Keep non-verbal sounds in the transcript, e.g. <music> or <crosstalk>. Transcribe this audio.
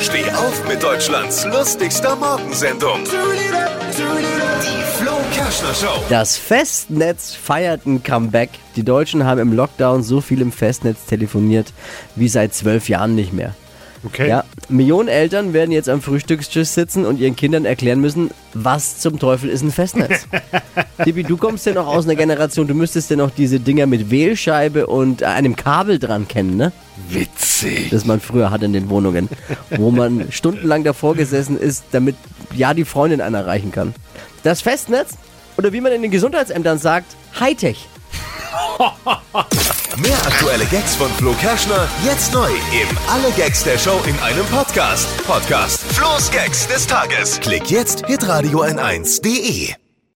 Steh auf mit Deutschlands lustigster Morgensendung. Die. Das Festnetz feiert ein Comeback. Die Deutschen haben im Lockdown so viel im Festnetz telefoniert wie seit zwölf Jahren nicht mehr. Okay. Ja, Millionen Eltern werden jetzt am Frühstückstisch sitzen und ihren Kindern erklären müssen, was zum Teufel ist ein Festnetz. <laughs> Tippi, du kommst ja noch aus einer Generation, du müsstest ja noch diese Dinger mit Wählscheibe und einem Kabel dran kennen, ne? Witzig. Das man früher hatte in den Wohnungen, wo man stundenlang davor gesessen ist, damit ja die Freundin einen erreichen kann. Das Festnetz oder wie man in den Gesundheitsämtern sagt, Hightech. <laughs> Mehr aktuelle Gags von Flo Kerschner jetzt neu im Alle Gags der Show in einem Podcast. Podcast Flo's Gags des Tages. Klick jetzt hitradio n1.de.